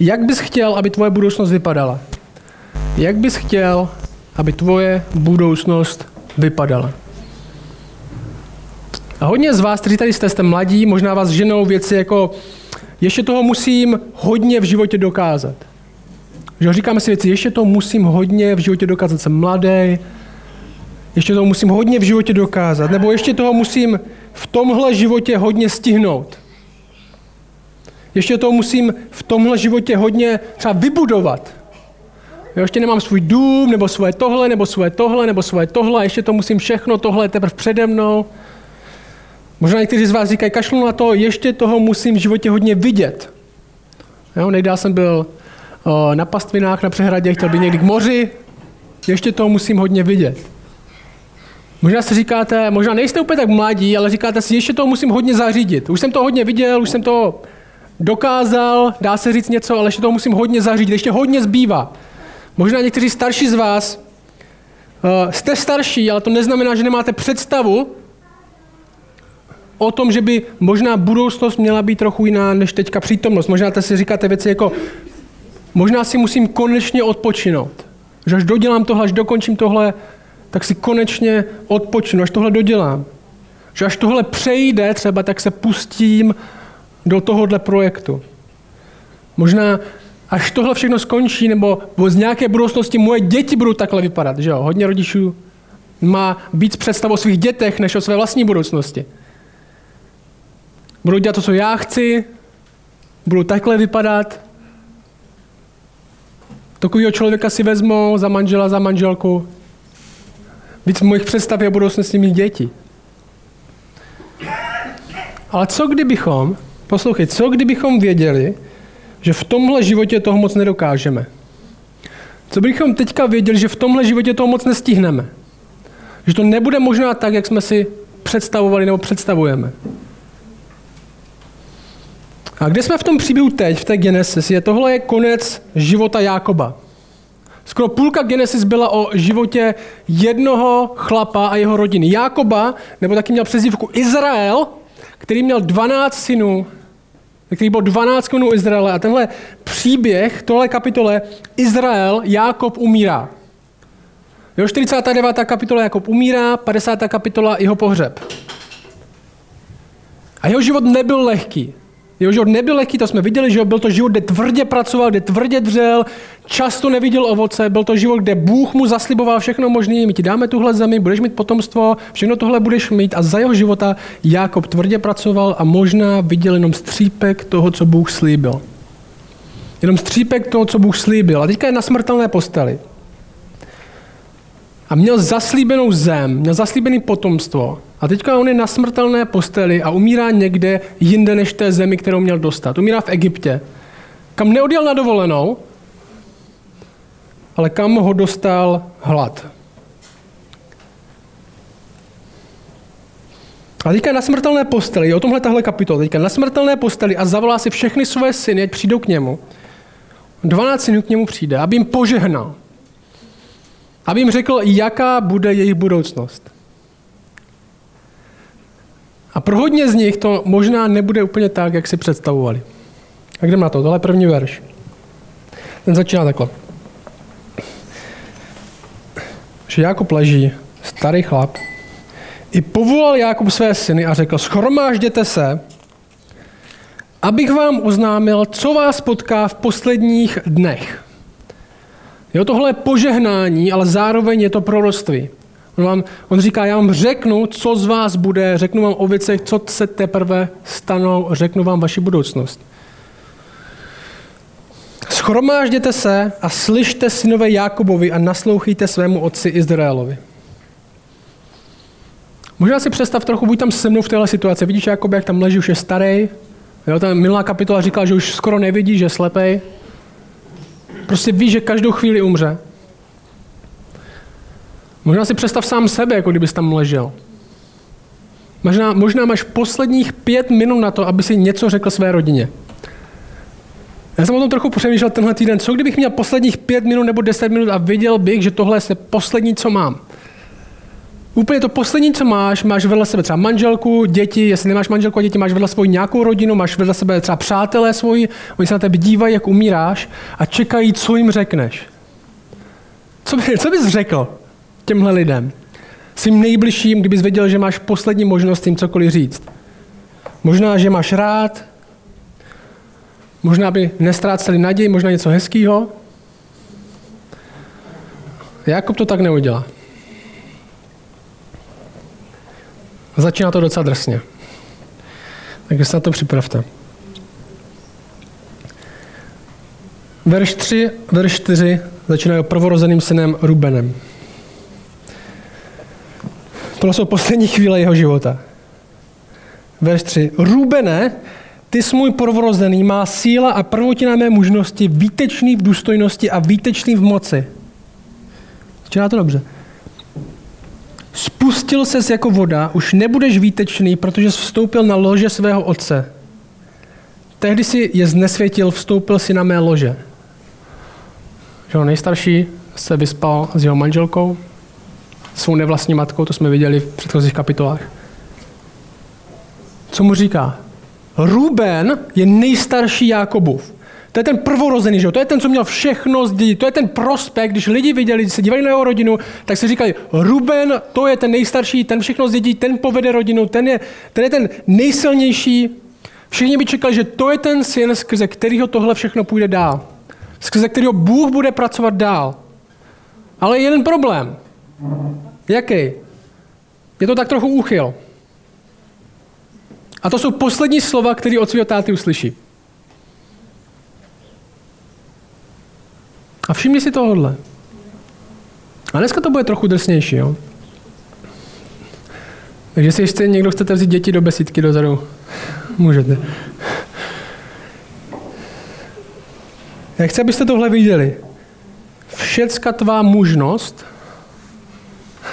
Jak bys chtěl, aby tvoje budoucnost vypadala? Jak bys chtěl, aby tvoje budoucnost vypadala? A hodně z vás, kteří tady jste, jste mladí, možná vás ženou věci jako ještě toho musím hodně v životě dokázat. Že říkáme si věci, ještě to musím hodně v životě dokázat, jsem mladý, ještě toho musím hodně v životě dokázat, nebo ještě toho musím v tomhle životě hodně stihnout. Ještě toho musím v tomhle životě hodně třeba vybudovat. Jo, ještě nemám svůj dům, nebo svoje tohle, nebo svoje tohle, nebo svoje tohle, ještě to musím všechno, tohle teprve přede mnou. Možná někteří z vás říkají, kašlu na to, ještě toho musím v životě hodně vidět. Jo, nejdál jsem byl o, na pastvinách na přehradě, chtěl být někdy k moři, ještě toho musím hodně vidět. Možná si říkáte, možná nejste úplně tak mladí, ale říkáte si, ještě toho musím hodně zařídit. Už jsem to hodně viděl, už jsem to dokázal, dá se říct něco, ale ještě toho musím hodně zařídit, ještě hodně zbývá. Možná někteří starší z vás uh, jste starší, ale to neznamená, že nemáte představu o tom, že by možná budoucnost měla být trochu jiná než teďka přítomnost. Možná si říkáte věci jako, možná si musím konečně odpočinout. Že až dodělám tohle, až dokončím tohle, tak si konečně odpočinu, až tohle dodělám. Že až tohle přejde třeba, tak se pustím do tohohle projektu. Možná až tohle všechno skončí, nebo z nějaké budoucnosti moje děti budou takhle vypadat. Že jo? Hodně rodičů má víc představ o svých dětech, než o své vlastní budoucnosti. Budu dělat to, co já chci, budu takhle vypadat. Takového člověka si vezmu za manžela, za manželku. Víc mojich představ je o budoucnosti mých dětí. Ale co kdybychom, poslouchej, co kdybychom věděli, že v tomhle životě toho moc nedokážeme? Co bychom teďka věděli, že v tomhle životě toho moc nestihneme? Že to nebude možná tak, jak jsme si představovali nebo představujeme. A kde jsme v tom příběhu teď, v té Genesis, je tohle je konec života Jákoba. Skoro půlka Genesis byla o životě jednoho chlapa a jeho rodiny. Jákoba, nebo taky měl přezdívku Izrael, který měl 12 synů, který byl 12 synů Izraele. A tenhle příběh, tohle kapitole, Izrael, Jákob umírá. Jo, 49. kapitola Jakob umírá, 50. kapitola jeho pohřeb. A jeho život nebyl lehký. Jeho život nebyl lehký, to jsme viděli, že byl to život, kde tvrdě pracoval, kde tvrdě dřel, často neviděl ovoce, byl to život, kde Bůh mu zasliboval všechno možné, my ti dáme tuhle zemi, budeš mít potomstvo, všechno tohle budeš mít a za jeho života Jakob tvrdě pracoval a možná viděl jenom střípek toho, co Bůh slíbil. Jenom střípek toho, co Bůh slíbil. A teďka je na smrtelné posteli. A měl zaslíbenou zem, měl zaslíbený potomstvo. A teďka on je na smrtelné posteli a umírá někde jinde než té zemi, kterou měl dostat. Umírá v Egyptě, kam neodjel na dovolenou, ale kam ho dostal hlad. A teďka na smrtelné posteli, o tomhle tahle kapitol, teďka na smrtelné posteli a zavolá si všechny své syny, ať přijdou k němu. 12 synů k němu přijde, aby jim požehnal. Aby jim řekl, jaká bude jejich budoucnost. A pro hodně z nich to možná nebude úplně tak, jak si představovali. A jdeme na to, tohle je první verš. Ten začíná takhle. Že Jakub leží, starý chlap, i povolal Jakub své syny a řekl, schromážděte se, abych vám oznámil, co vás potká v posledních dnech. Jo, tohle je požehnání, ale zároveň je to proroctví. On, vám, on říká, já vám řeknu, co z vás bude, řeknu vám o věcech, co se teprve stanou, řeknu vám vaši budoucnost. Schromážděte se a slyšte synové Jakobovi a naslouchejte svému otci Izraelovi. Možná si představ trochu, buď tam se mnou v téhle situaci. Vidíš Jakob, jak tam leží, už je starý. Jo, ta milá kapitola říkala, že už skoro nevidí, že je slepej. Prostě ví, že každou chvíli umře. Možná si představ sám sebe, jako kdybys tam ležel. Možná, možná máš posledních pět minut na to, aby si něco řekl své rodině. Já jsem o tom trochu přemýšlel tenhle týden. Co kdybych měl posledních pět minut nebo deset minut a viděl bych, že tohle je poslední, co mám? Úplně to poslední, co máš, máš vedle sebe třeba manželku, děti, jestli nemáš manželku a děti, máš vedle svoji nějakou rodinu, máš vedle sebe třeba přátelé svoji, oni se na tebe dívají, jak umíráš a čekají, co jim řekneš. Co, by, co bys řekl těmhle lidem? Svým nejbližším, kdybys věděl, že máš poslední možnost jim cokoliv říct. Možná, že máš rád, možná by nestráceli naději, možná něco hezkého. Jakub to tak neudělá. Začíná to docela drsně. Takže se na to připravte. Verš 3, verš 4 začíná prvorozeným synem Rubenem. To jsou poslední chvíle jeho života. Verš 3. Rubene, ty jsi můj prvorozený, má síla a prvotina mé mužnosti, výtečný v důstojnosti a výtečný v moci. Začíná to dobře. Spustil ses jako voda, už nebudeš výtečný, protože jsi vstoupil na lože svého otce. Tehdy si je znesvětil, vstoupil si na mé lože. Že nejstarší se vyspal s jeho manželkou, svou nevlastní matkou, to jsme viděli v předchozích kapitolách. Co mu říká? Ruben je nejstarší Jákobův. To je ten prvorozený, že? to je ten, co měl všechno zdědit, to je ten prospekt, když lidi viděli, když se dívali na jeho rodinu, tak si říkali, Ruben, to je ten nejstarší, ten všechno zdědí, ten povede rodinu, ten je, ten je ten nejsilnější. Všichni by čekali, že to je ten syn, skrze kterého tohle všechno půjde dál. Skrze kterého Bůh bude pracovat dál. Ale je jeden problém. Jaký? Je to tak trochu úchyl. A to jsou poslední slova, které od svého táty uslyší. A všimni si tohohle. A dneska to bude trochu drsnější, jo? Takže si ještě někdo chcete vzít děti do besídky dozadu, můžete. Já chci, abyste tohle viděli. Všecka tvá mužnost,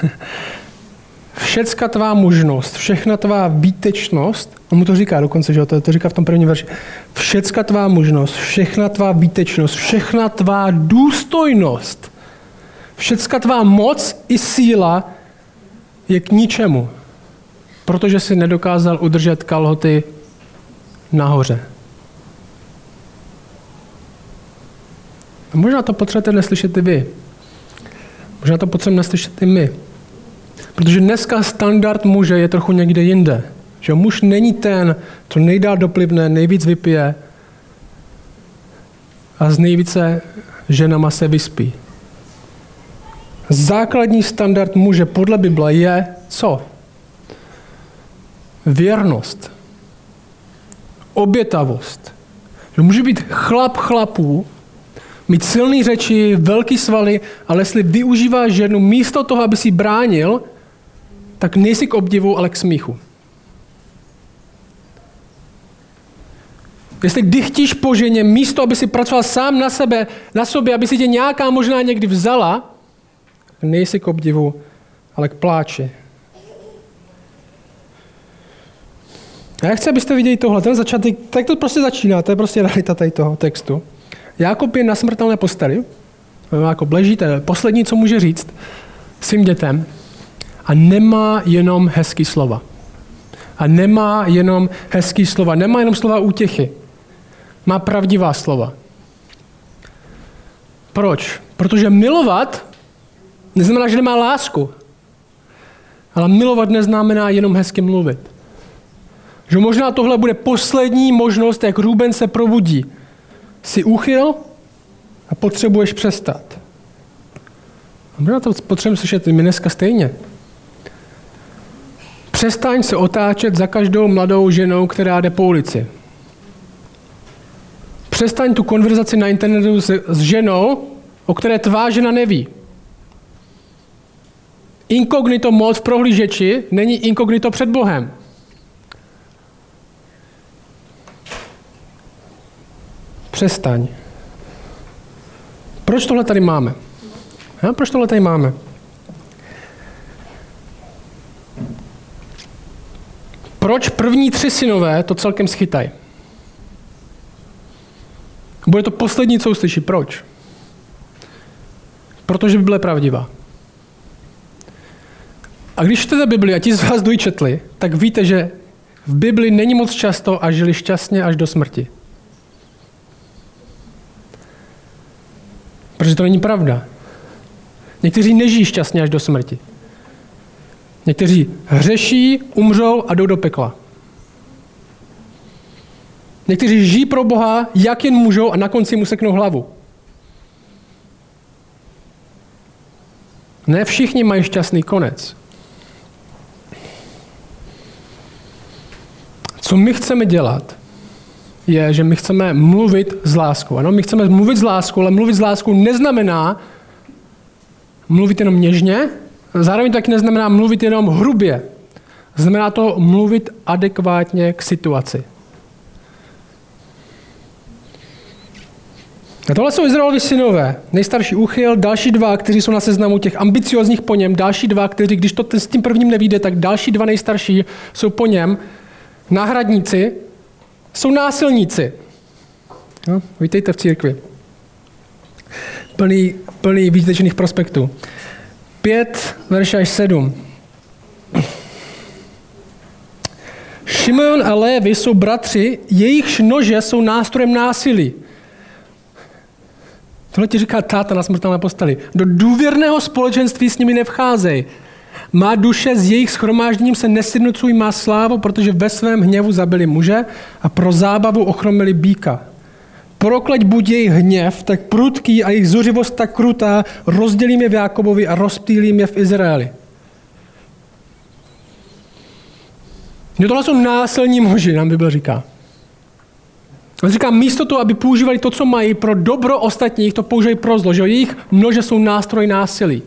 všecka tvá mužnost, všechna tvá výtečnost, on mu to říká dokonce, že to, to říká v tom prvním verši, všecka tvá mužnost, všechna tvá výtečnost, všechna tvá důstojnost, všecka tvá moc i síla je k ničemu, protože si nedokázal udržet kalhoty nahoře. A možná to potřebujete neslyšet i vy. Možná to potřebujeme neslyšet i my. Protože dneska standard muže je trochu někde jinde. Že muž není ten, co nejdál doplivne, nejvíc vypije a z nejvíce ženama se vyspí. Základní standard muže podle Bible je co? Věrnost. Obětavost. Že může být chlap chlapů, mít silné řeči, velký svaly, ale jestli využíváš ženu místo toho, aby si bránil, tak nejsi k obdivu, ale k smíchu. Jestli dychtíš po ženě místo, aby si pracoval sám na sebe, na sobě, aby si tě nějaká možná někdy vzala, nejsi k obdivu, ale k pláči. A já chci, abyste viděli tohle, ten začátek, tak to prostě začíná, to je prostě realita tady toho textu. Jákob je na smrtelné posteli, jako leží, to je poslední, co může říct svým dětem a nemá jenom hezký slova. A nemá jenom hezký slova, nemá jenom slova útěchy. Má pravdivá slova. Proč? Protože milovat neznamená, že nemá lásku. Ale milovat neznamená jenom hezky mluvit. Že možná tohle bude poslední možnost, jak Ruben se probudí. Jsi úchyl a potřebuješ přestat. A možná to potřebujeme slyšet my dneska stejně. Přestaň se otáčet za každou mladou ženou, která jde po ulici. Přestaň tu konverzaci na internetu s, s ženou, o které tvá žena neví. Inkognito mod v prohlížeči není inkognito před Bohem. Přestaň. Proč tohle tady máme? Ja, proč tohle tady máme? Proč první tři synové to celkem schytají? Bude to poslední, co uslyší. Proč? Protože by byla pravdivá. A když čtete Bibli a ti z vás dojí četli, tak víte, že v Bibli není moc často a žili šťastně až do smrti. To není pravda. Někteří nežijí šťastně až do smrti. Někteří hřeší, umřou a jdou do pekla. Někteří žijí pro Boha, jak jen můžou a na konci mu seknou hlavu. Ne všichni mají šťastný konec. Co my chceme dělat, je, že my chceme mluvit s láskou. Ano, my chceme mluvit s láskou, ale mluvit s láskou neznamená mluvit jenom něžně, zároveň taky neznamená mluvit jenom hrubě. Znamená to mluvit adekvátně k situaci. A tohle jsou Izraelovi synové. Nejstarší úchyl, další dva, kteří jsou na seznamu těch ambiciozních po něm, další dva, kteří, když to s tím prvním nevíde, tak další dva nejstarší jsou po něm. Náhradníci jsou násilníci. No, vítejte v církvi. Plný, plný výtečných prospektů. 5, verš až 7. Šimon a Lévy jsou bratři, jejichž nože jsou nástrojem násilí. Tohle ti říká táta na smrtelné posteli. Do důvěrného společenství s nimi nevcházej. Má duše s jejich schromážděním se nesjednocují má slávu, protože ve svém hněvu zabili muže a pro zábavu ochromili býka. Prokleď buď jejich hněv, tak prudký a jejich zuřivost tak krutá, rozdělím je v Jákobovi a rozptýlím je v Izraeli. No tohle jsou násilní muži, nám Bible říká. On říká, místo toho, aby používali to, co mají pro dobro ostatních, to používají pro zlo, že jejich nože jsou nástroj násilí.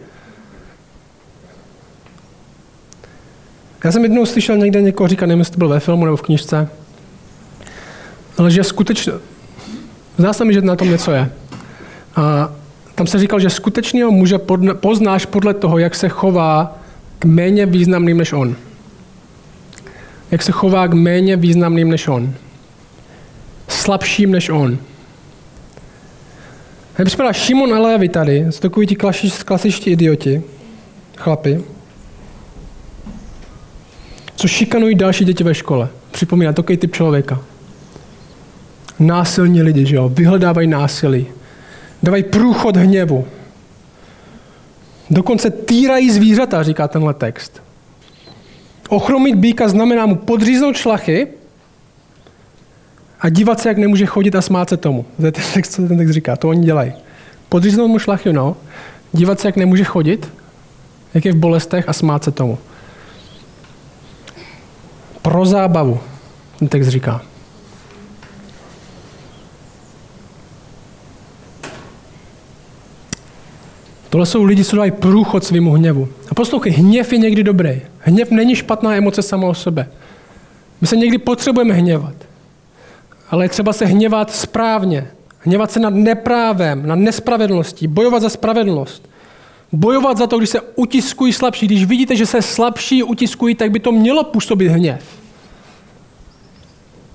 Já jsem jednou slyšel někde někoho říkat, nevím, jestli to byl ve filmu nebo v knižce, ale že skutečně, zdá se mi, že na tom něco je. A tam se říkal, že skutečného muže poznáš podle toho, jak se chová k méně významným než on. Jak se chová k méně významným než on slabším než on. Jak připadá Šimon a Lévy tady, jsou takový ti klasičtí idioti, chlapi, co šikanují další děti ve škole. Připomíná takový typ člověka. Násilní lidi, že jo, vyhledávají násilí. Dávají průchod hněvu. Dokonce týrají zvířata, říká tenhle text. Ochromit býka znamená mu podříznout šlachy a dívat se, jak nemůže chodit a smát se tomu. To je ten text, co ten text říká, to oni dělají. Podříznout mu šlachy, no, dívat se, jak nemůže chodit, jak je v bolestech a smát se tomu. Pro zábavu, ten text říká. Tohle jsou lidi, co dají průchod svýmu hněvu. A poslouchej, hněv je někdy dobrý. Hněv není špatná emoce sama o sobě. My se někdy potřebujeme hněvat ale je třeba se hněvat správně. Hněvat se nad neprávem, nad nespravedlností, bojovat za spravedlnost. Bojovat za to, když se utiskují slabší. Když vidíte, že se slabší utiskují, tak by to mělo působit hněv.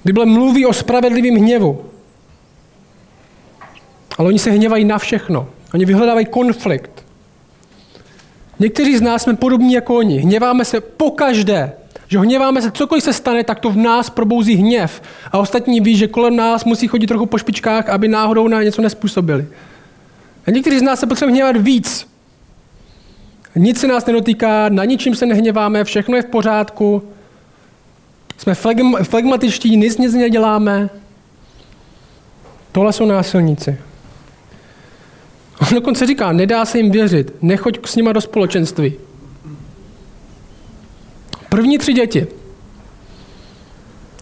Bible mluví o spravedlivém hněvu. Ale oni se hněvají na všechno. Oni vyhledávají konflikt. Někteří z nás jsme podobní jako oni. Hněváme se po každé. Že hněváme se, cokoliv se stane, tak to v nás probouzí hněv. A ostatní ví, že kolem nás musí chodit trochu po špičkách, aby náhodou na něco nespůsobili. A někteří z nás se potřebují hněvat víc. Nic se nás nedotýká, na ničím se nehněváme, všechno je v pořádku. Jsme flegmatičtí, nic nic neděláme. Tohle jsou násilníci. On dokonce říká, nedá se jim věřit, nechoď s nima do společenství. První tři děti.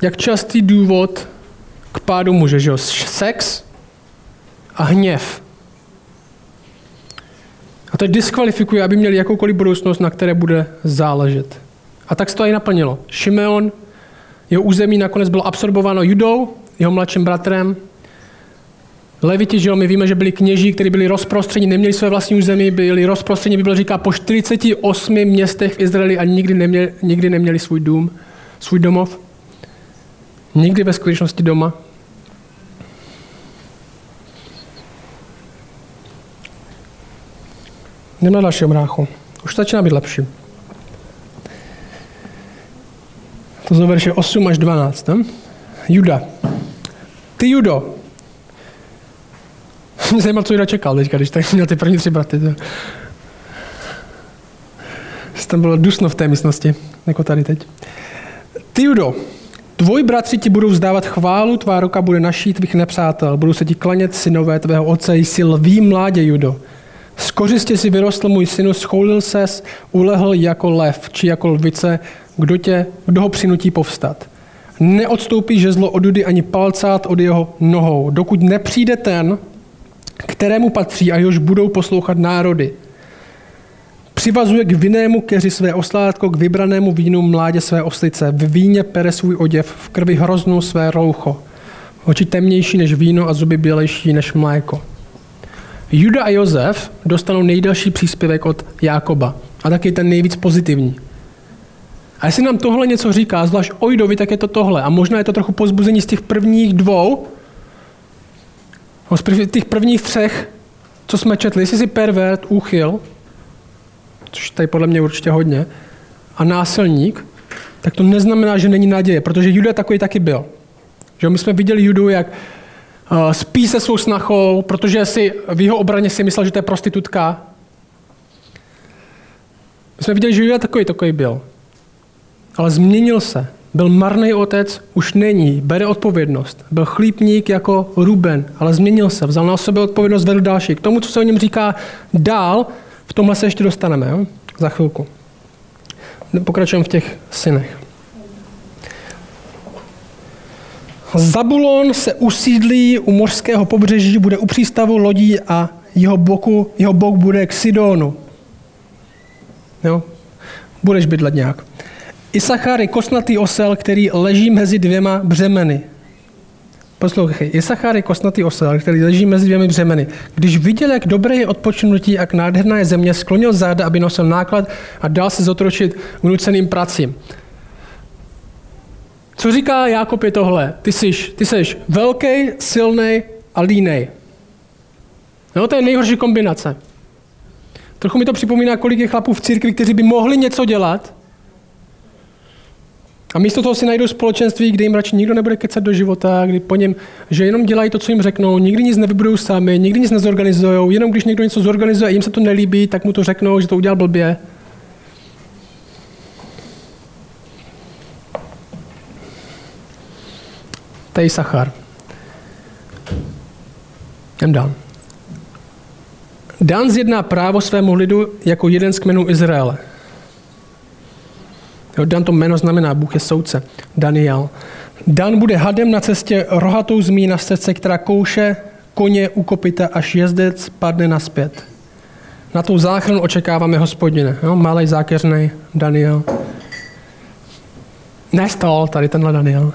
Jak častý důvod k pádu muže, že jo? Sex a hněv. A to diskvalifikuje, aby měli jakoukoliv budoucnost, na které bude záležet. A tak se to i naplnilo. Šimeon, jeho území nakonec bylo absorbováno Judou, jeho mladším bratrem, Leviti, že jo, my víme, že byli kněží, kteří byli rozprostřeni, neměli své vlastní území, byli rozprostřeni, Bible říká, po 48 městech v Izraeli a nikdy neměli, nikdy neměli svůj dům, svůj domov. Nikdy ve skutečnosti doma. Jdeme na dalšího mráchu. Už začíná být lepší. To jsou verše 8 až 12. Ne? Juda. Ty Judo. Mě zajímalo, co Juda čekal teďka, když tak měl ty první tři braty. Tam bylo dusno v té místnosti, jako tady teď. Ty Judo, Tvoji bratři ti budou vzdávat chválu, tvá ruka bude naší tvých nepřátel. Budou se ti klanět synové tvého otce, jsi lví mládě, Judo. Z kořistě si vyrostl můj synu, schoulil ses, ulehl jako lev, či jako lvice, kdo, tě, kdo ho přinutí povstat. Neodstoupí žezlo od Judy ani palcát od jeho nohou, dokud nepřijde ten, kterému patří a jehož budou poslouchat národy. Přivazuje k vinnému keři své oslátko, k vybranému vínu mládě své oslice. V víně pere svůj oděv, v krvi hroznou své roucho. Oči temnější než víno a zuby bělejší než mléko. Juda a Josef dostanou nejdelší příspěvek od Jákoba a taky ten nejvíc pozitivní. A jestli nám tohle něco říká, zvlášť Ojdovi, tak je to tohle. A možná je to trochu pozbuzení z těch prvních dvou, z těch prvních třech, co jsme četli. Jestli jsi pervert, úchyl, což tady podle mě určitě hodně, a násilník, tak to neznamená, že není naděje, protože Juda takový taky byl. Že my jsme viděli Judu, jak spí se svou snachou, protože si v jeho obraně si myslel, že to je prostitutka. My jsme viděli, že Juda takový takový byl. Ale změnil se. Byl marný otec, už není, bere odpovědnost. Byl chlípník jako Ruben, ale změnil se, vzal na sebe odpovědnost, vedl další. K tomu, co se o něm říká dál, v tomhle se ještě dostaneme, jo? za chvilku. Pokračujeme v těch synech. Zabulon se usídlí u mořského pobřeží, bude u přístavu lodí a jeho, boku, jeho bok bude k Sidonu. Jo? Budeš bydlet nějak. Isachar je kosnatý osel, který leží mezi dvěma břemeny. Poslouchej, Isachar je kosnatý osel, který leží mezi dvěmi břemeny. Když viděl, jak dobré je odpočinutí, jak nádherná je země, sklonil záda, aby nosil náklad a dal se zotročit vnuceným pracím. Co říká Jákob je tohle? Ty jsi, ty jsi velký, silný a línej. No, to je nejhorší kombinace. Trochu mi to připomíná, kolik je chlapů v církvi, kteří by mohli něco dělat, a místo toho si najdou společenství, kde jim radši nikdo nebude kecat do života, kdy po něm, že jenom dělají to, co jim řeknou, nikdy nic nevybudou sami, nikdy nic nezorganizují, jenom když někdo něco zorganizuje a jim se to nelíbí, tak mu to řeknou, že to udělal blbě. Tady Sachar. Jdem dál. Dan zjedná právo svému lidu jako jeden z kmenů Izraele. Jo, Dan to jméno znamená, Bůh je soudce. Daniel. Dan bude hadem na cestě, rohatou zmí na cestě, která kouše koně u kopita, až jezdec padne naspět. Na tou záchranu očekáváme hospodine. Jo, malý zákeřný Daniel. Nestal tady tenhle Daniel.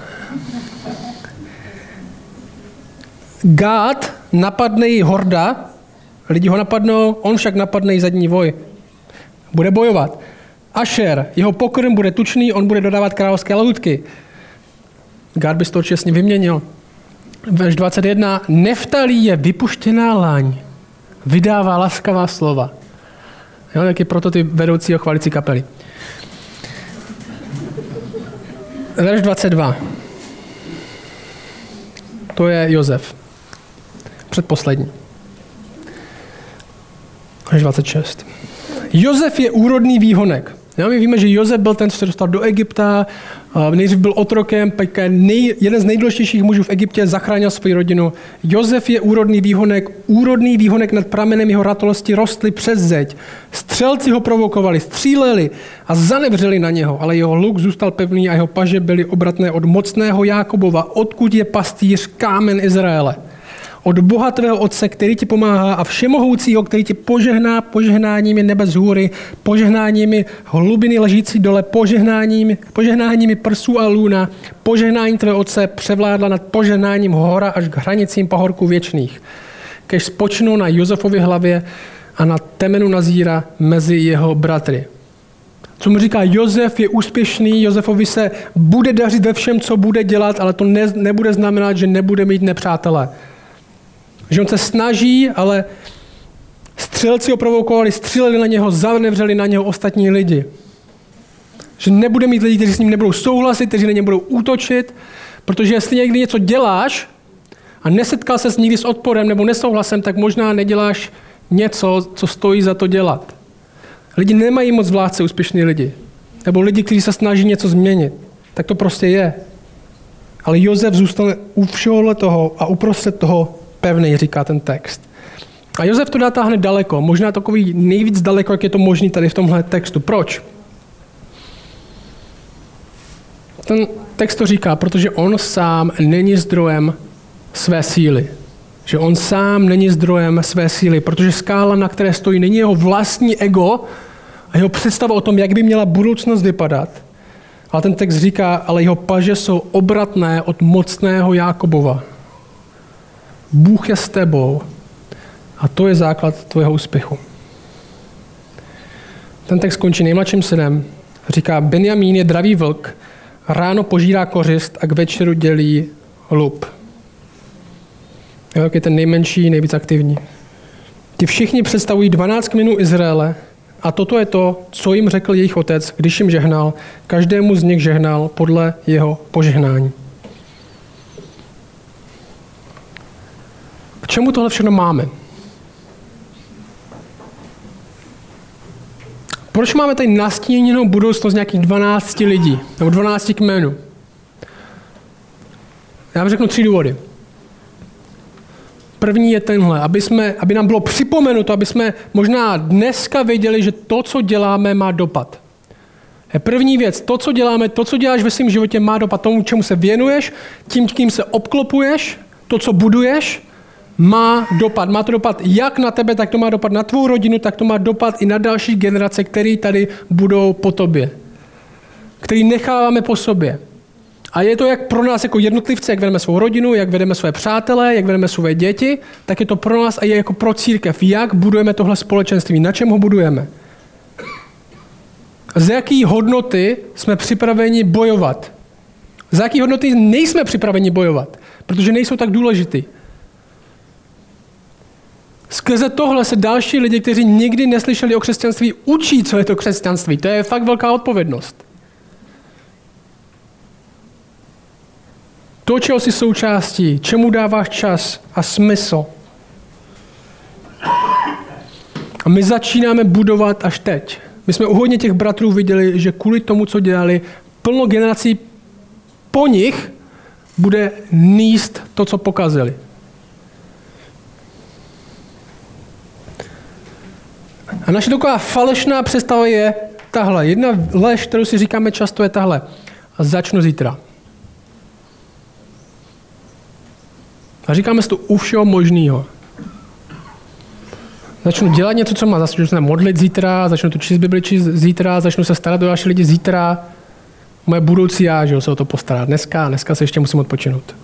Gát napadne horda, lidi ho napadnou, on však napadne zadní voj. Bude bojovat. Ašer, jeho pokrm bude tučný, on bude dodávat královské lahutky. Gad by to čestně vyměnil. Verš 21. Neftalí je vypuštěná láň, vydává laskavá slova. Jo, je proto ty vedoucí chvalicí kapely. Verš 22. To je Jozef. Předposlední. Verš 26. Jozef je úrodný výhonek. Jo, my víme, že Jozef byl ten, co se dostal do Egypta, nejdřív byl otrokem, pak nej, jeden z nejdůležitějších mužů v Egyptě zachránil svou rodinu. Jozef je úrodný výhonek, úrodný výhonek nad pramenem jeho ratolosti rostly přes zeď. Střelci ho provokovali, stříleli a zanevřeli na něho, ale jeho luk zůstal pevný a jeho paže byly obratné od mocného Jákobova, odkud je pastýř kámen Izraele od Boha tvého Otce, který ti pomáhá a všemohoucího, který ti požehná požehnáními nebe z hůry, požehnáními hlubiny ležící dole, požehnáními, požehnáními prsů a lůna, požehnání tvého Otce převládla nad požehnáním hora až k hranicím pahorků věčných. Kež spočnou na Josefově hlavě a na temenu Nazíra mezi jeho bratry. Co mu říká, Josef je úspěšný, Josefovi se bude dařit ve všem, co bude dělat, ale to ne, nebude znamenat, že nebude mít nepřátele. Že on se snaží, ale střelci ho provokovali, stříleli na něho, zanevřeli na něho ostatní lidi. Že nebude mít lidi, kteří s ním nebudou souhlasit, kteří na ně budou útočit, protože jestli někdy něco děláš a nesetkal se s nikdy s odporem nebo nesouhlasem, tak možná neděláš něco, co stojí za to dělat. Lidi nemají moc vládce úspěšní lidi. Nebo lidi, kteří se snaží něco změnit. Tak to prostě je. Ale Jozef zůstane u všeho toho a uprostřed toho pevný, říká ten text. A Jozef to dá hned daleko, možná takový nejvíc daleko, jak je to možný tady v tomhle textu. Proč? Ten text to říká, protože on sám není zdrojem své síly. Že on sám není zdrojem své síly, protože skála, na které stojí, není jeho vlastní ego a jeho představa o tom, jak by měla budoucnost vypadat. Ale ten text říká, ale jeho paže jsou obratné od mocného Jákobova. Bůh je s tebou a to je základ tvého úspěchu. Ten text končí nejmladším synem. Říká, Benjamín je dravý vlk, ráno požírá kořist a k večeru dělí lup. Je ten nejmenší, nejvíc aktivní. Ti všichni představují 12 kmenů Izraele a toto je to, co jim řekl jejich otec, když jim žehnal. Každému z nich žehnal podle jeho požehnání. Čemu tohle všechno máme? Proč máme tady nastíněnou budoucnost nějakých 12 lidí, nebo 12 kmenů? Já vám řeknu tři důvody. První je tenhle, aby, jsme, aby nám bylo připomenuto, aby jsme možná dneska věděli, že to, co děláme, má dopad. Je první věc, to, co děláme, to, co děláš ve svém životě, má dopad tomu, čemu se věnuješ, tím, kým se obklopuješ, to, co buduješ, má dopad. Má to dopad jak na tebe, tak to má dopad na tvou rodinu, tak to má dopad i na další generace, které tady budou po tobě. Který necháváme po sobě. A je to jak pro nás jako jednotlivce, jak vedeme svou rodinu, jak vedeme své přátelé, jak vedeme své děti, tak je to pro nás a je jako pro církev. Jak budujeme tohle společenství, na čem ho budujeme. Z jaký hodnoty jsme připraveni bojovat. Za jaký hodnoty nejsme připraveni bojovat, protože nejsou tak důležitý. Skrze tohle se další lidi, kteří nikdy neslyšeli o křesťanství, učí, co je to křesťanství. To je fakt velká odpovědnost. To, čeho jsi součástí, čemu dáváš čas a smysl. A my začínáme budovat až teď. My jsme u hodně těch bratrů viděli, že kvůli tomu, co dělali, plno generací po nich bude níst to, co pokazili. A naše taková falešná představa je tahle. Jedna lež, kterou si říkáme často, je tahle. A začnu zítra. A říkáme si to u všeho možného. Začnu dělat něco, co má, začnu se modlit zítra, začnu tu číst Bibli číst zítra, začnu se starat o další lidi zítra. Moje budoucí já, že se o to postará dneska, dneska se ještě musím odpočinout.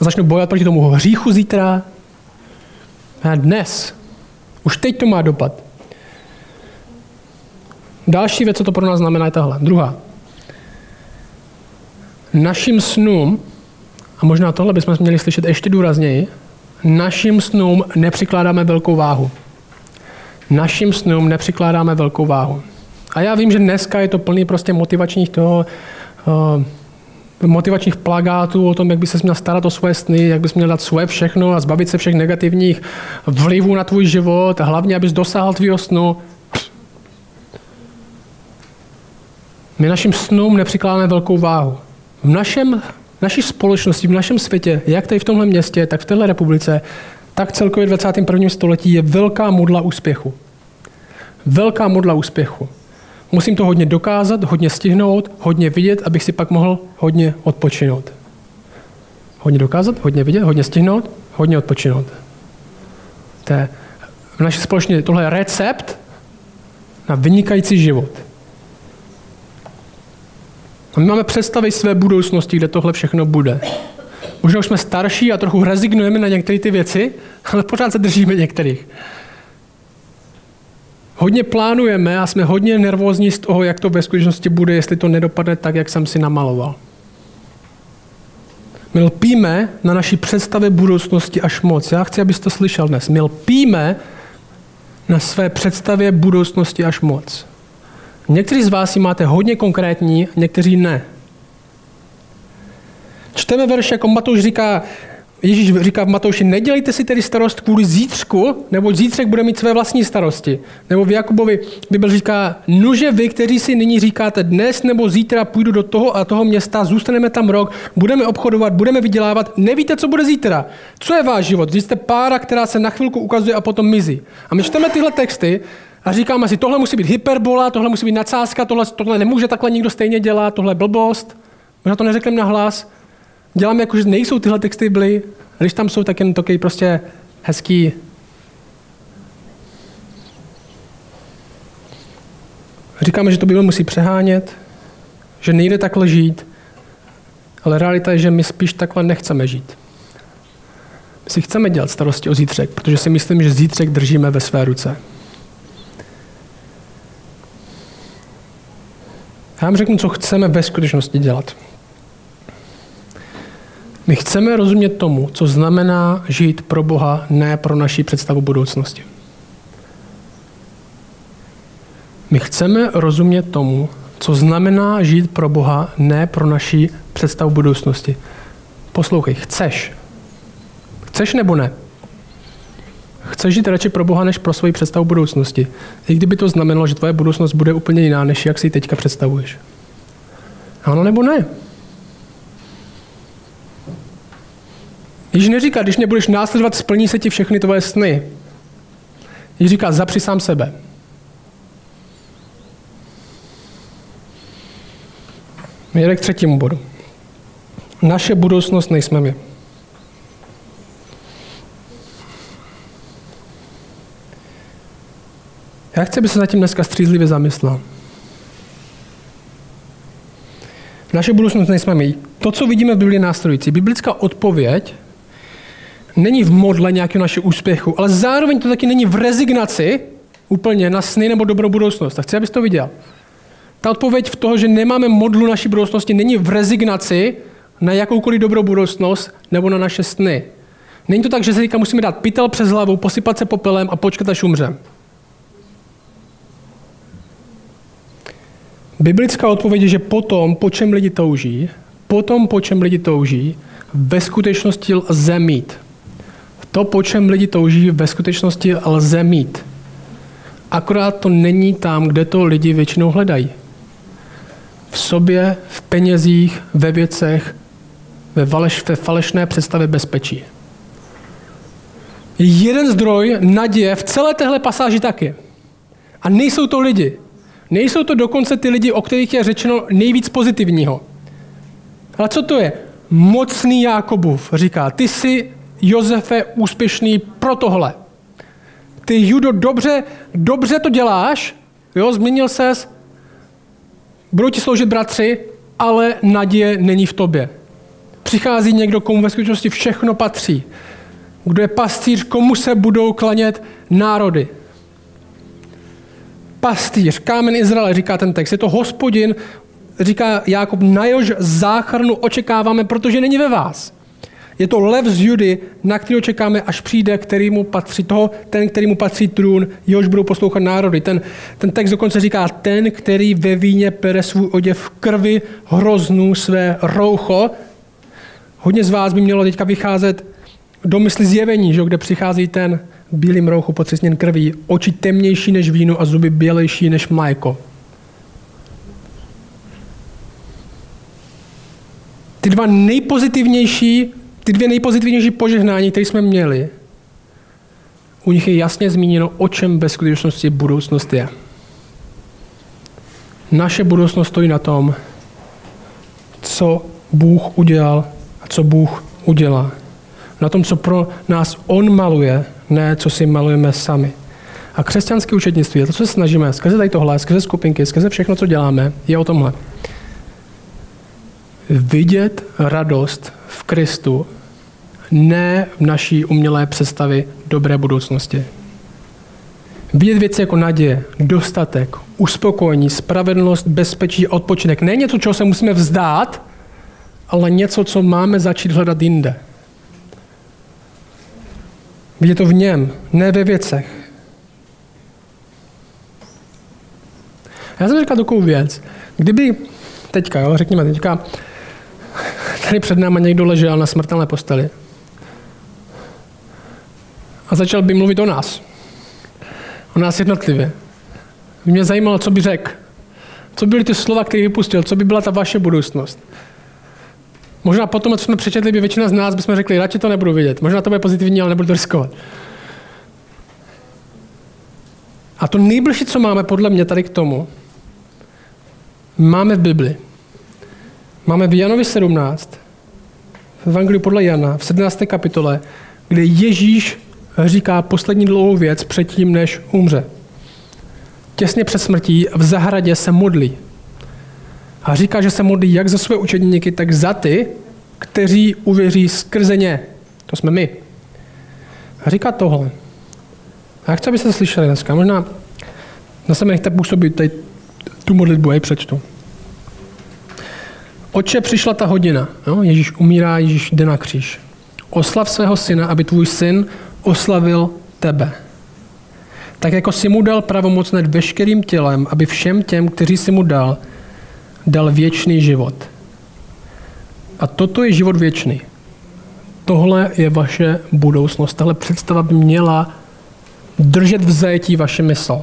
Začnu bojovat proti tomu hříchu zítra. A dnes. Už teď to má dopad. Další věc, co to pro nás znamená, je tahle. Druhá. Našim snům a možná tohle bychom měli slyšet ještě důrazněji, našim snům nepřikládáme velkou váhu. Našim snům nepřikládáme velkou váhu. A já vím, že dneska je to plný prostě motivačních toho, uh, motivačních plagátů o tom, jak by se měl starat o svoje sny, jak bys měl dát svoje všechno a zbavit se všech negativních vlivů na tvůj život a hlavně, abys dosáhl tvýho snu. My našim snům nepřikládáme velkou váhu. V našem naší společnosti, v našem světě, jak tady v tomhle městě, tak v téhle republice, tak celkově v 21. století je velká modla úspěchu. Velká modla úspěchu. Musím to hodně dokázat, hodně stihnout, hodně vidět, abych si pak mohl hodně odpočinout. Hodně dokázat, hodně vidět, hodně stihnout, hodně odpočinout. To je v naší společnosti tohle je recept na vynikající život. A my máme představy své budoucnosti, kde tohle všechno bude. Možná už jsme starší a trochu rezignujeme na některé ty věci, ale pořád se držíme některých. Hodně plánujeme a jsme hodně nervózní z toho, jak to ve skutečnosti bude, jestli to nedopadne tak, jak jsem si namaloval. My lpíme na naší představě budoucnosti až moc. Já chci, abyste to slyšel dnes. My lpíme na své představě budoucnosti až moc. Někteří z vás ji máte hodně konkrétní, někteří ne. Čteme verš, jako Matouš říká, Ježíš říká v Matouši, nedělejte si tedy starost kvůli zítřku, nebo zítřek bude mít své vlastní starosti. Nebo v Jakubovi Bible říká, nuže vy, kteří si nyní říkáte, dnes nebo zítra půjdu do toho a toho města, zůstaneme tam rok, budeme obchodovat, budeme vydělávat, nevíte, co bude zítra. Co je váš život? Vy jste pára, která se na chvilku ukazuje a potom mizí. A my čteme tyhle texty a říkáme si, tohle musí být hyperbola, tohle musí být nadsázka, tohle, tohle nemůže takhle nikdo stejně dělat, tohle je blbost. Možná to neřekneme na hlas. Děláme jako, že nejsou tyhle texty byly, když tam jsou, tak jen takový prostě hezký Říkáme, že to Bible musí přehánět, že nejde takhle žít, ale realita je, že my spíš takhle nechceme žít. My si chceme dělat starosti o zítřek, protože si myslím, že zítřek držíme ve své ruce. Já vám řeknu, co chceme ve skutečnosti dělat. My chceme rozumět tomu, co znamená žít pro Boha, ne pro naši představu budoucnosti. My chceme rozumět tomu, co znamená žít pro Boha, ne pro naši představu budoucnosti. Poslouchej, chceš. Chceš nebo ne? Chceš žít radši pro Boha, než pro svoji představu budoucnosti. I kdyby to znamenalo, že tvoje budoucnost bude úplně jiná, než jak si ji teďka představuješ. Ano nebo ne? Již neříká, když mě budeš následovat, splní se ti všechny tvoje sny. Již říká, zapři sám sebe. Jde k třetímu bodu. Naše budoucnost nejsme my. Já chci, aby se nad tím dneska střízlivě zamyslel. Naše budoucnost nejsme my. To, co vidíme v Biblii následující, biblická odpověď není v modle nějakého našeho úspěchu, ale zároveň to taky není v rezignaci úplně na sny nebo dobrou budoucnost. A chci, abys to viděl. Ta odpověď v toho, že nemáme modlu naší budoucnosti, není v rezignaci na jakoukoliv dobrou budoucnost nebo na naše sny. Není to tak, že se teďka musíme dát pytel přes hlavu, posypat se popelem a počkat, až umřem. Biblická odpověď je, že potom, po čem lidi touží, potom, po čem lidi touží, ve skutečnosti lze mít. To, po čem lidi touží, ve skutečnosti lze mít. Akorát to není tam, kde to lidi většinou hledají. V sobě, v penězích, ve věcech, ve, valeš, ve falešné představě bezpečí. Jeden zdroj naděje v celé téhle pasáži taky. A nejsou to lidi. Nejsou to dokonce ty lidi, o kterých je řečeno nejvíc pozitivního. Ale co to je? Mocný Jákobův říká, ty jsi Josefe úspěšný pro tohle. Ty, Judo, dobře, dobře to děláš, jo, změnil ses, budou ti sloužit bratři, ale naděje není v tobě. Přichází někdo, komu ve skutečnosti všechno patří. Kdo je pastýř, komu se budou klanět národy. Pastýř, kámen Izraele, říká ten text. Je to hospodin, říká Jákob, na jož záchranu očekáváme, protože není ve vás. Je to lev z Judy, na který čekáme, až přijde, který mu patří toho, ten, který mu patří trůn, jehož budou poslouchat národy. Ten, ten text dokonce říká, ten, který ve víně pere svůj oděv krvi hroznů své roucho. Hodně z vás by mělo teďka vycházet do mysli zjevení, že, kde přichází ten bílým rouchu potřesněn krví, oči temnější než víno a zuby bělejší než mléko. Ty dva nejpozitivnější ty dvě nejpozitivnější požehnání, které jsme měli, u nich je jasně zmíněno, o čem ve skutečnosti budoucnost je. Naše budoucnost stojí na tom, co Bůh udělal a co Bůh udělá. Na tom, co pro nás On maluje, ne co si malujeme sami. A křesťanské učetnictví, to, co se snažíme, skrze tady tohle, skrze skupinky, skrze všechno, co děláme, je o tomhle. Vidět radost v Kristu ne v naší umělé představy dobré budoucnosti. Vidět věci jako naděje, dostatek, uspokojení, spravedlnost, bezpečí odpočinek. Ne něco, čeho se musíme vzdát, ale něco, co máme začít hledat jinde. Vidět to v něm, ne ve věcech. Já jsem říkal takovou věc. Kdyby teďka, jo, řekněme teďka, tady před náma někdo ležel na smrtelné posteli a začal by mluvit o nás. O nás jednotlivě. Mě zajímalo, co by řekl. Co byly ty slova, které vypustil? Co by byla ta vaše budoucnost? Možná potom, co jsme přečetli, by většina z nás bychom řekli, radši to nebudu vidět. Možná to bude pozitivní, ale nebudu to riskovat. A to nejbližší, co máme podle mě tady k tomu, máme v Bibli. Máme v Janovi 17, v Evangeliu podle Jana, v 17. kapitole, kde Ježíš říká poslední dlouhou věc předtím, než umře. Těsně před smrtí v zahradě se modlí. A říká, že se modlí jak za své učedníky, tak za ty, kteří uvěří skrze ně. To jsme my. A říká tohle. A chci, abyste slyšeli dneska. Možná na sebe nechte působit tady tu modlitbu, já přečtu. Oče, přišla ta hodina. Jo? Ježíš umírá, Ježíš jde na kříž. Oslav svého syna, aby tvůj syn oslavil tebe. Tak jako si mu dal pravomoc nad veškerým tělem, aby všem těm, kteří si mu dal, dal věčný život. A toto je život věčný. Tohle je vaše budoucnost. Tahle představa by měla držet v zajetí vaše mysl.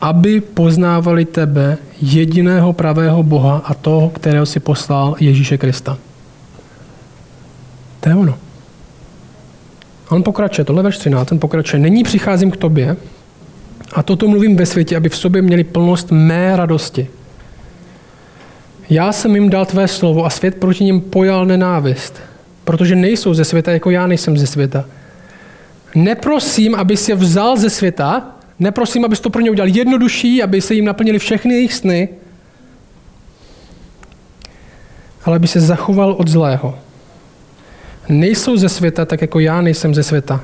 Aby poznávali tebe, jediného pravého Boha a toho, kterého si poslal Ježíše Krista. To je ono. On pokračuje, tohle verš 13, ten pokračuje. Není přicházím k tobě a toto mluvím ve světě, aby v sobě měli plnost mé radosti. Já jsem jim dal tvé slovo a svět proti ním pojal nenávist, protože nejsou ze světa, jako já nejsem ze světa. Neprosím, aby se vzal ze světa, neprosím, abys to pro ně udělal jednodušší, aby se jim naplnili všechny jejich sny, ale aby se zachoval od zlého. Nejsou ze světa, tak jako já nejsem ze světa.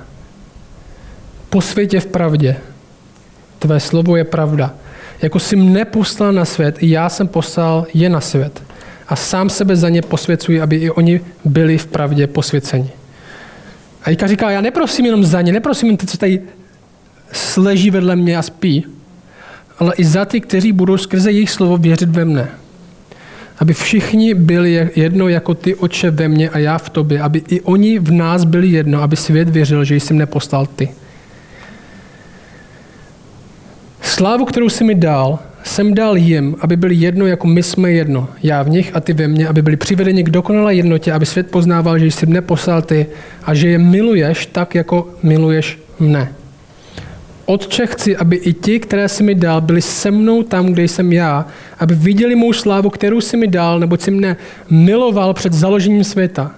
Po světě v pravdě. Tvé slovo je pravda. Jako jsi mne poslal na svět, i já jsem poslal je na svět. A sám sebe za ně posvěcuji, aby i oni byli v pravdě posvěceni. A Jika říká, já neprosím jenom za ně, neprosím jen ty, co tady sleží vedle mě a spí, ale i za ty, kteří budou skrze jejich slovo věřit ve mne. Aby všichni byli jedno jako ty, oče, ve mně a já v tobě. Aby i oni v nás byli jedno, aby svět věřil, že jsi mne poslal ty. Slávu, kterou jsi mi dal, jsem dal jim, aby byli jedno, jako my jsme jedno. Já v nich a ty ve mně, aby byli přivedeni k dokonalé jednotě, aby svět poznával, že jsi mne poslal ty a že je miluješ tak, jako miluješ mne. Otče, chci, aby i ti, které jsi mi dal, byli se mnou tam, kde jsem já, aby viděli mou slávu, kterou jsi mi dal, nebo jsi mne miloval před založením světa.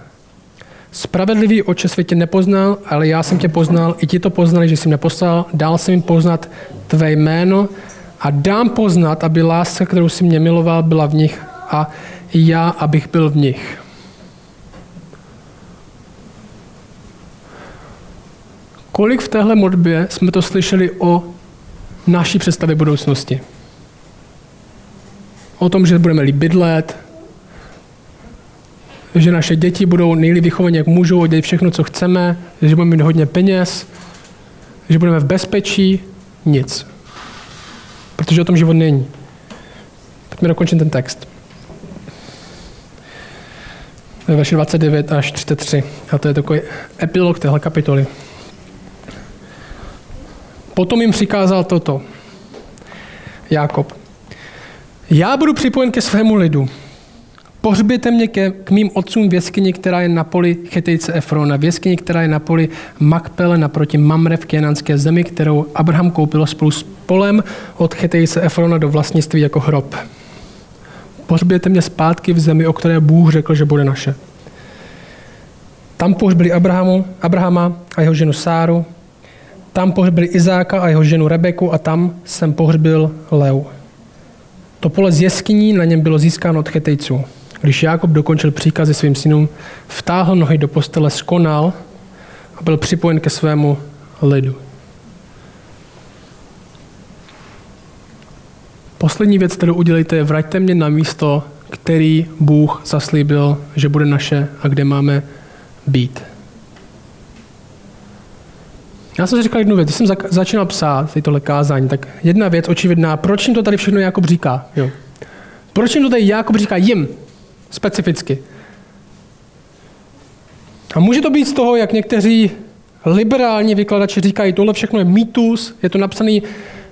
Spravedlivý oče světě nepoznal, ale já jsem tě poznal, i ti to poznali, že jsi mě poslal, dál jsem jim poznat tvé jméno a dám poznat, aby láska, kterou jsi mě miloval, byla v nich a já, abych byl v nich. Kolik v téhle modbě jsme to slyšeli o naší představě budoucnosti? O tom, že budeme líp bydlet, že naše děti budou nejlíp vychovaní, jak můžou, dělat všechno, co chceme, že budeme mít hodně peněz, že budeme v bezpečí, nic. Protože o tom život není. Pojďme dokončit ten text. Ve verši 29 až 33. A to je takový epilog téhle kapitoly. Potom jim přikázal toto. Jákob. Já budu připojen ke svému lidu. Pohřběte mě ke, k mým otcům v jeskyni, která je na poli Chetejce Efrona, v jeskyni, která je na poli Makpele naproti Mamre v Kénanské zemi, kterou Abraham koupil spolu s polem od Chetejce Efrona do vlastnictví jako hrob. Pohřběte mě zpátky v zemi, o které Bůh řekl, že bude naše. Tam pohřbili Abrahamu, Abrahama a jeho ženu Sáru, tam pohřbili Izáka a jeho ženu Rebeku a tam jsem pohřbil Leu. To pole z jeskyní na něm bylo získáno od chetejců. Když Jákob dokončil příkazy svým synům, vtáhl nohy do postele, skonal a byl připojen ke svému lidu. Poslední věc, kterou udělejte, je vraťte mě na místo, který Bůh zaslíbil, že bude naše a kde máme být. Já jsem si říkal jednu věc, když jsem začínal psát tohle kázání, tak jedna věc očividná, proč jim to tady všechno Jakob říká? Jo. Proč jim to tady Jakob říká jim specificky? A může to být z toho, jak někteří liberální vykladači říkají, tohle všechno je mýtus, je to napsané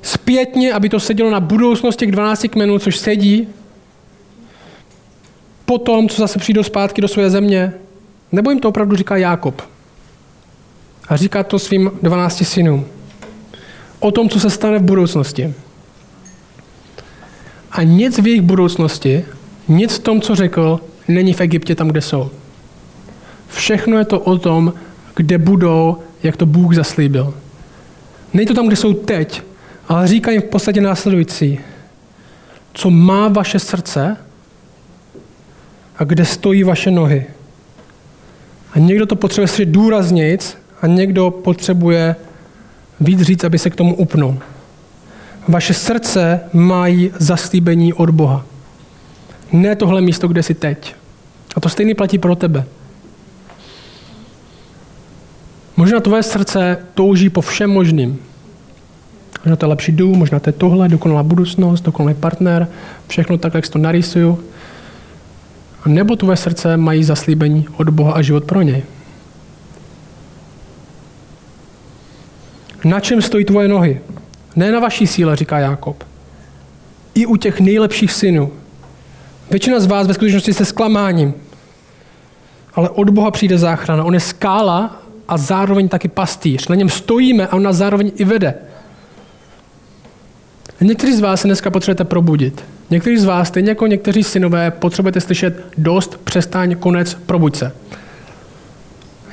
zpětně, aby to sedělo na budoucnosti k 12 kmenů, což sedí, potom, co zase přijdou zpátky do své země, nebo jim to opravdu říká Jákob. A říká to svým 12 synům. O tom, co se stane v budoucnosti. A nic v jejich budoucnosti, nic v tom, co řekl, není v Egyptě tam, kde jsou. Všechno je to o tom, kde budou, jak to Bůh zaslíbil. Není to tam, kde jsou teď, ale říká jim v podstatě následující. Co má vaše srdce a kde stojí vaše nohy. A někdo to potřebuje slyšet důraznějc a někdo potřebuje víc říct, aby se k tomu upnul. Vaše srdce mají zaslíbení od Boha. Ne tohle místo, kde jsi teď. A to stejný platí pro tebe. Možná tvoje srdce touží po všem možným. Možná to je lepší dům, možná to je tohle, dokonalá budoucnost, dokonalý partner, všechno tak, jak si to narysuju. A nebo tvoje srdce mají zaslíbení od Boha a život pro něj. Na čem stojí tvoje nohy? Ne na vaší síle, říká Jákob. I u těch nejlepších synů. Většina z vás ve skutečnosti se zklamáním. Ale od Boha přijde záchrana. On je skála a zároveň taky pastýř. Na něm stojíme a on nás zároveň i vede. Někteří z vás se dneska potřebujete probudit. Někteří z vás, stejně jako někteří synové, potřebujete slyšet dost, přestaň, konec, probuď se.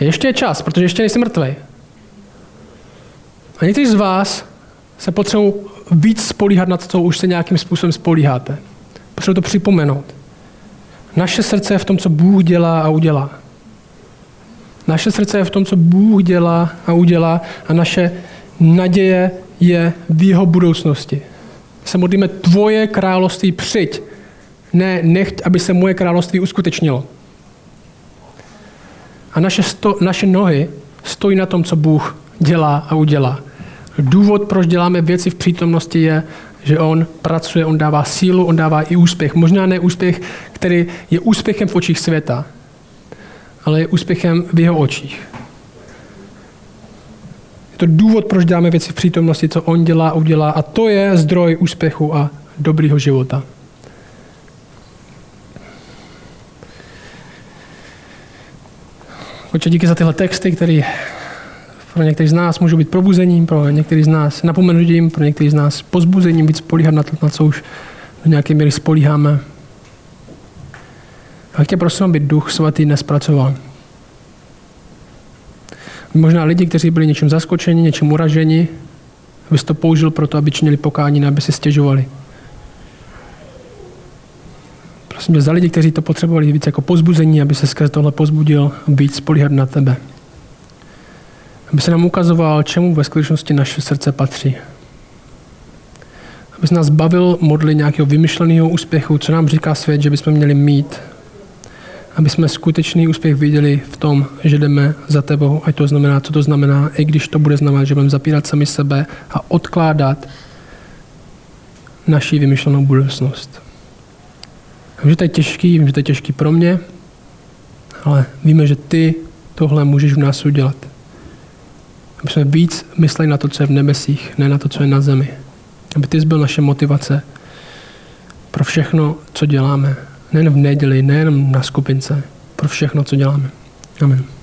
Ještě je čas, protože ještě nejsi mrtvej. A někteří z vás se potřebují víc spolíhat na to, co už se nějakým způsobem spolíháte. Potřebuji to připomenout. Naše srdce je v tom, co Bůh dělá a udělá. Naše srdce je v tom, co Bůh dělá a udělá a naše naděje je v jeho budoucnosti. Se modlíme, tvoje království přijď. Ne, nechť, aby se moje království uskutečnilo. A naše, sto, naše nohy stojí na tom, co Bůh dělá a udělá. Důvod, proč děláme věci v přítomnosti, je, že on pracuje, on dává sílu, on dává i úspěch. Možná ne úspěch, který je úspěchem v očích světa, ale je úspěchem v jeho očích. Je to důvod, proč děláme věci v přítomnosti, co on dělá, udělá a to je zdroj úspěchu a dobrýho života. Oče, díky za tyhle texty, které pro některý z nás můžou být probuzením, pro některý z nás napomenutím, pro některý z nás pozbuzením, víc spolíhat na to, na co už do nějaké míry spolíháme. A tě prosím, aby duch svatý nespracoval. Možná lidi, kteří byli něčím zaskočeni, něčím uraženi, abys to použil pro to, aby činili pokání, aby si stěžovali. Prosím tě, za lidi, kteří to potřebovali víc jako pozbuzení, aby se skrze tohle pozbudil víc spolíhat na tebe. Aby se nám ukazoval, čemu ve skutečnosti naše srdce patří. Aby se nás bavil modly nějakého vymyšleného úspěchu, co nám říká svět, že bychom měli mít, aby jsme skutečný úspěch viděli v tom, že jdeme za tebou, ať to znamená, co to znamená, i když to bude znamenat, že budeme zapírat sami sebe a odkládat naší vymyšlenou budoucnost. Vím, že to je těžký, vím, že to je těžký pro mě, ale víme, že ty tohle můžeš v nás udělat. Aby jsme víc mysleli na to, co je v nebesích, ne na to, co je na zemi. Aby ty byl naše motivace pro všechno, co děláme nejen v neděli, nejen na skupince, pro všechno, co děláme. Amen.